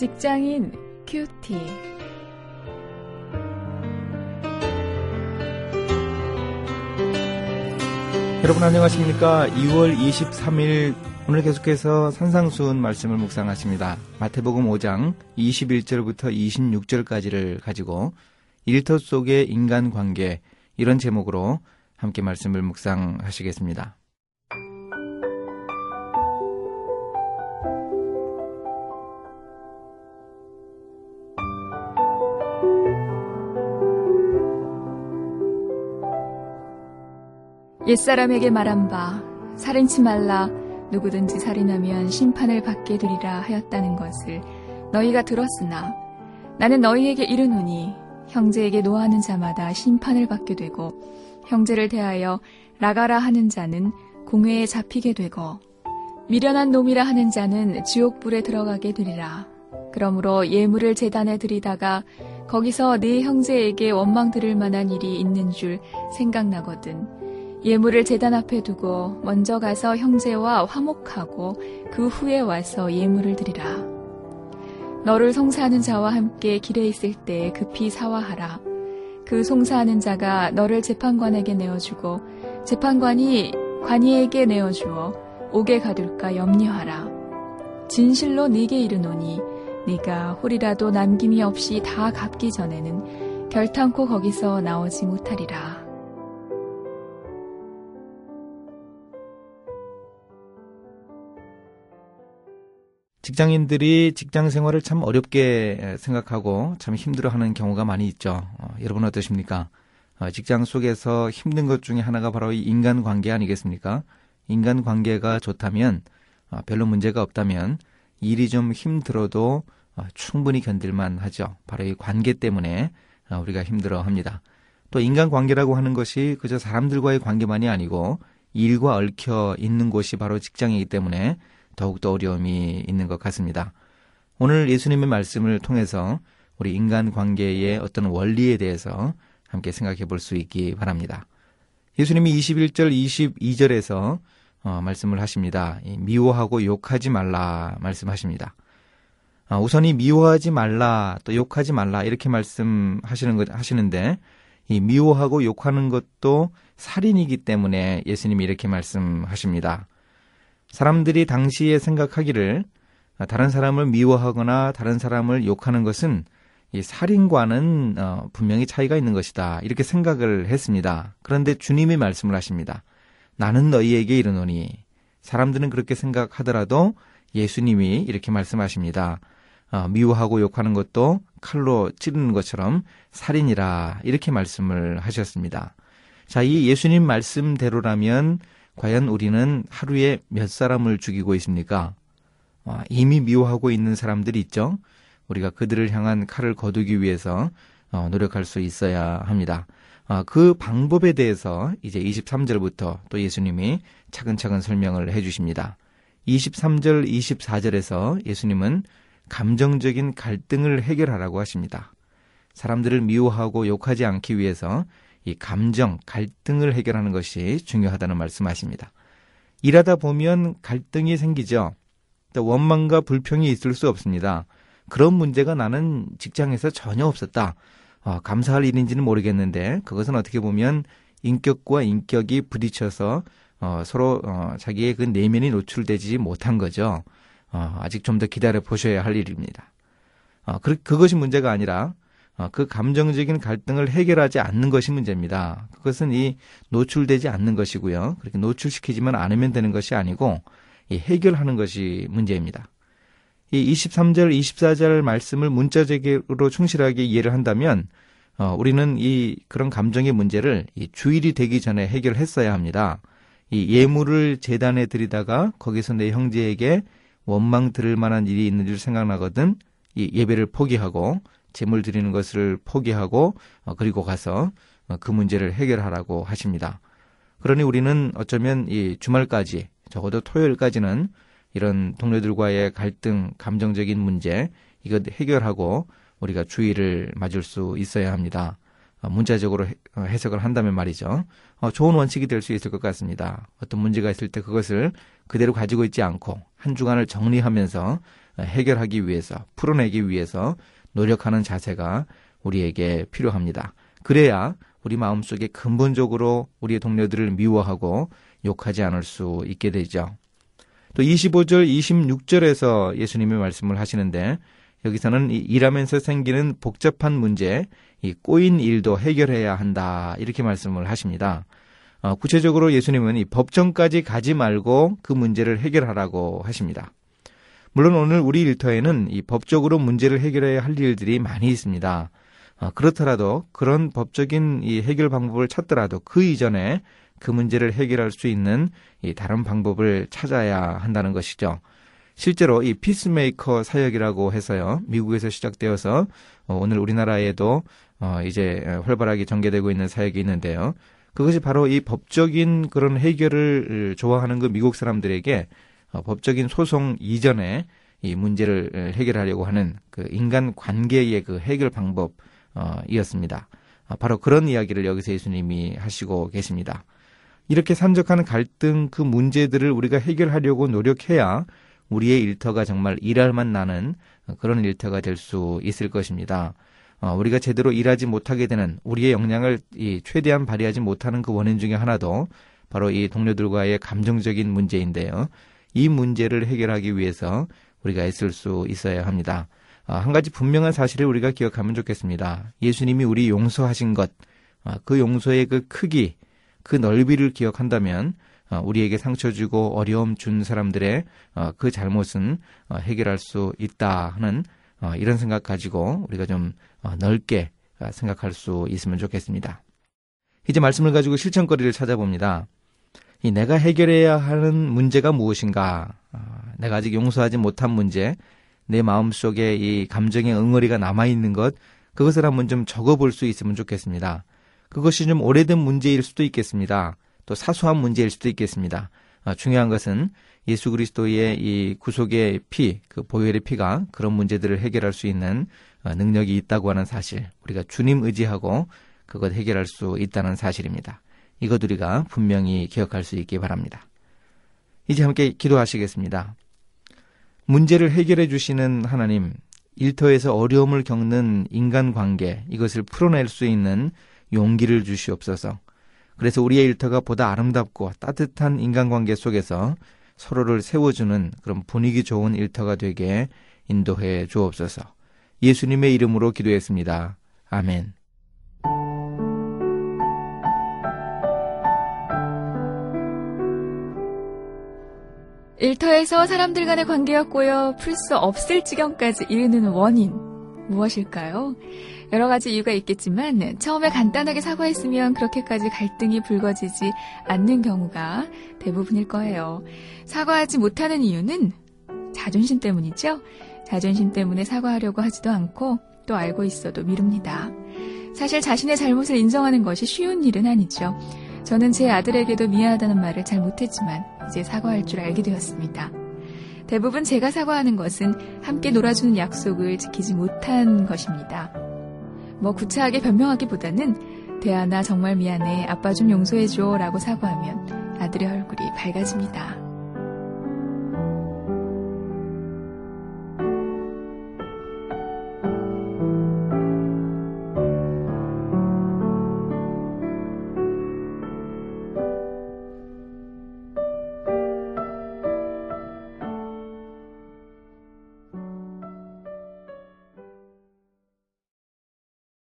직장인 큐티. 여러분 안녕하십니까? 2월 23일 오늘 계속해서 산상수훈 말씀을 묵상하십니다. 마태복음 5장 21절부터 26절까지를 가지고 일터 속의 인간관계 이런 제목으로 함께 말씀을 묵상하시겠습니다. 옛사람에게 말한 바 살인치 말라 누구든지 살인하면 심판을 받게 되리라 하였다는 것을 너희가 들었으나 나는 너희에게 이르노니 형제에게 노하는 자마다 심판을 받게 되고 형제를 대하여 라가라 하는 자는 공회에 잡히게 되고 미련한 놈이라 하는 자는 지옥불에 들어가게 되리라. 그러므로 예물을 재단에 드리다가 거기서 네 형제에게 원망 들을 만한 일이 있는 줄 생각나거든. 예물을 재단 앞에 두고 먼저 가서 형제와 화목하고 그 후에 와서 예물을 드리라. 너를 송사하는 자와 함께 길에 있을 때 급히 사화하라. 그 송사하는 자가 너를 재판관에게 내어주고 재판관이 관이에게 내어주어 옥에 가둘까 염려하라. 진실로 네게 이르노니 네가 홀이라도 남김이 없이 다 갚기 전에는 결탄코 거기서 나오지 못하리라. 직장인들이 직장 생활을 참 어렵게 생각하고 참 힘들어하는 경우가 많이 있죠. 어, 여러분 어떠십니까? 어, 직장 속에서 힘든 것 중에 하나가 바로 이 인간 관계 아니겠습니까? 인간 관계가 좋다면 어, 별로 문제가 없다면 일이 좀 힘들어도 어, 충분히 견딜만 하죠. 바로 이 관계 때문에 어, 우리가 힘들어 합니다. 또 인간 관계라고 하는 것이 그저 사람들과의 관계만이 아니고 일과 얽혀 있는 곳이 바로 직장이기 때문에 더욱더 어려움이 있는 것 같습니다. 오늘 예수님의 말씀을 통해서 우리 인간 관계의 어떤 원리에 대해서 함께 생각해 볼 수 있기 바랍니다. 예수님이 21절, 22절에서 어, 말씀을 하십니다. 미워하고 욕하지 말라 말씀하십니다. 어, 우선 이 미워하지 말라 또 욕하지 말라 이렇게 말씀하시는 것 하시는데 이 미워하고 욕하는 것도 살인이기 때문에 예수님이 이렇게 말씀하십니다. 사람들이 당시에 생각하기를 다른 사람을 미워하거나 다른 사람을 욕하는 것은 이 살인과는 어, 분명히 차이가 있는 것이다. 이렇게 생각을 했습니다. 그런데 주님이 말씀을 하십니다. 나는 너희에게 이르노니 사람들은 그렇게 생각하더라도 예수님이 이렇게 말씀하십니다. 어, 미워하고 욕하는 것도 칼로 찌르는 것처럼 살인이라 이렇게 말씀을 하셨습니다. 자, 이 예수님 말씀대로라면 과연 우리는 하루에 몇 사람을 죽이고 있습니까? 어, 이미 미워하고 있는 사람들이 있죠. 우리가 그들을 향한 칼을 거두기 위해서 어, 노력할 수 있어야 합니다. 어, 그 방법에 대해서 이제 23절부터 또 예수님이 차근차근 설명을 해 주십니다. 23절, 24절에서 예수님은 감정적인 갈등을 해결하라고 하십니다. 사람들을 미워하고 욕하지 않기 위해서 이 감정, 갈등을 해결하는 것이 중요하다는 말씀하십니다. 일하다 보면 갈등이 생기죠. 또 원망과 불평이 있을 수 없습니다. 그런 문제가 나는 직장에서 전혀 없었다. 어, 감사할 일인지는 모르겠는데 그것은 어떻게 보면 인격과 인격이 부딪혀서 어, 서로 어, 자기의 그 내면이 노출되지 못한 거죠. 어, 아직 좀 더 기다려 보셔야 할 일입니다. 어, 그, 그것이 문제가 아니라 어, 그 감정적인 갈등을 해결하지 않는 것이 문제입니다. 그것은 이 노출되지 않는 것이고요. 그렇게 노출시키지만 않으면 되는 것이 아니고 이 해결하는 것이 문제입니다. 이 23절, 24절 말씀을 문자적으로 충실하게 이해를 한다면 어, 우리는 이 그런 감정의 문제를 이 주일이 되기 전에 해결했어야 합니다. 이 예물을 재단에 드리다가 거기서 내 형제에게 원망 들을 만한 일이 있는 줄 생각나거든 이 예배를 포기하고 재물 드리는 것을 포기하고 어, 그리고 가서 어, 그 문제를 해결하라고 하십니다. 그러니 우리는 어쩌면 이 주말까지 적어도 토요일까지는 이런 동료들과의 갈등, 감정적인 문제 이것 해결하고 우리가 주의를 맞을 수 있어야 합니다. 어, 문자적으로 해석을 한다면 말이죠. 좋은 원칙이 될 수 있을 것 같습니다. 어떤 문제가 있을 때 그것을 그대로 가지고 있지 않고 한 주간을 정리하면서 해결하기 위해서, 풀어내기 위해서 노력하는 자세가 우리에게 필요합니다. 그래야 우리 마음속에 근본적으로 우리의 동료들을 미워하고 욕하지 않을 수 있게 되죠. 또 25절, 26절에서 예수님이 말씀을 하시는데 여기서는 일하면서 생기는 복잡한 문제, 이 꼬인 일도 해결해야 한다 이렇게 말씀을 하십니다. 어, 구체적으로 예수님은 이 법정까지 가지 말고 그 문제를 해결하라고 하십니다. 물론 오늘 우리 일터에는 이 법적으로 문제를 해결해야 할 일들이 많이 있습니다. 어, 그렇더라도 그런 법적인 이 해결 방법을 찾더라도 그 이전에 그 문제를 해결할 수 있는 이 다른 방법을 찾아야 한다는 것이죠. 실제로 이 피스메이커 사역이라고 해서요. 미국에서 시작되어서 어, 오늘 우리나라에도 어, 이제 활발하게 전개되고 있는 사역이 있는데요. 그것이 바로 이 법적인 그런 해결을 좋아하는 그 미국 사람들에게 어, 법적인 소송 이전에 이 문제를 해결하려고 하는 그 인간 관계의 그 해결 방법이었습니다. 바로 그런 이야기를 여기서 예수님이 하시고 계십니다. 이렇게 산적하는 갈등 그 문제들을 우리가 해결하려고 노력해야 우리의 일터가 정말 일할만 나는 그런 일터가 될 수 있을 것입니다. 어, 우리가 제대로 일하지 못하게 되는 우리의 역량을 이 최대한 발휘하지 못하는 그 원인 중에 하나도 바로 이 동료들과의 감정적인 문제인데요. 이 문제를 해결하기 위해서 우리가 애쓸 수 있어야 합니다. 어, 한 가지 분명한 사실을 우리가 기억하면 좋겠습니다. 예수님이 우리 용서하신 것, 어, 그 용서의 그 크기, 그 넓이를 기억한다면 어, 우리에게 상처 주고 어려움 준 사람들의 어, 그 잘못은 어, 해결할 수 있다 하는 이런 생각 가지고 우리가 좀 넓게 생각할 수 있으면 좋겠습니다. 이제 말씀을 가지고 실천거리를 찾아봅니다. 이 내가 해결해야 하는 문제가 무엇인가? 내가 아직 용서하지 못한 문제, 내 마음 속에 이 감정의 응어리가 남아 있는 것, 그것을 한번 좀 적어볼 수 있으면 좋겠습니다. 그것이 좀 오래된 문제일 수도 있겠습니다. 또 사소한 문제일 수도 있겠습니다. 아, 중요한 것은 예수 그리스도의 이 구속의 피, 그 보혈의 피가 그런 문제들을 해결할 수 있는 어, 능력이 있다고 하는 사실, 우리가 주님 의지하고 그것 해결할 수 있다는 사실입니다. 이것 우리가 분명히 기억할 수 있기 바랍니다. 이제 함께 기도하시겠습니다. 문제를 해결해 주시는 하나님, 일터에서 어려움을 겪는 인간 관계, 이것을 풀어낼 수 있는 용기를 주시옵소서. 그래서 우리의 일터가 보다 아름답고 따뜻한 인간관계 속에서 서로를 세워주는 그런 분위기 좋은 일터가 되게 인도해 주옵소서. 예수님의 이름으로 기도했습니다. 아멘. 일터에서 사람들 간의 꼬여 풀수 없을 지경까지 이르는 원인 무엇일까요? 여러 가지 이유가 있겠지만 처음에 간단하게 사과했으면 그렇게까지 갈등이 불거지지 않는 경우가 대부분일 거예요. 사과하지 못하는 이유는 자존심 때문이죠. 자존심 때문에 사과하려고 하지도 않고 또 알고 있어도 미룹니다. 사실 자신의 잘못을 인정하는 것이 쉬운 일은 아니죠. 저는 제 아들에게도 미안하다는 말을 잘 못했지만 이제 사과할 줄 알게 되었습니다. 대부분 제가 사과하는 것은 함께 놀아주는 약속을 지키지 못한 것입니다. 뭐 구차하게 변명하기보다는 대하나 정말 미안해 아빠 좀 용서해줘 라고 사과하면 아들의 얼굴이 밝아집니다.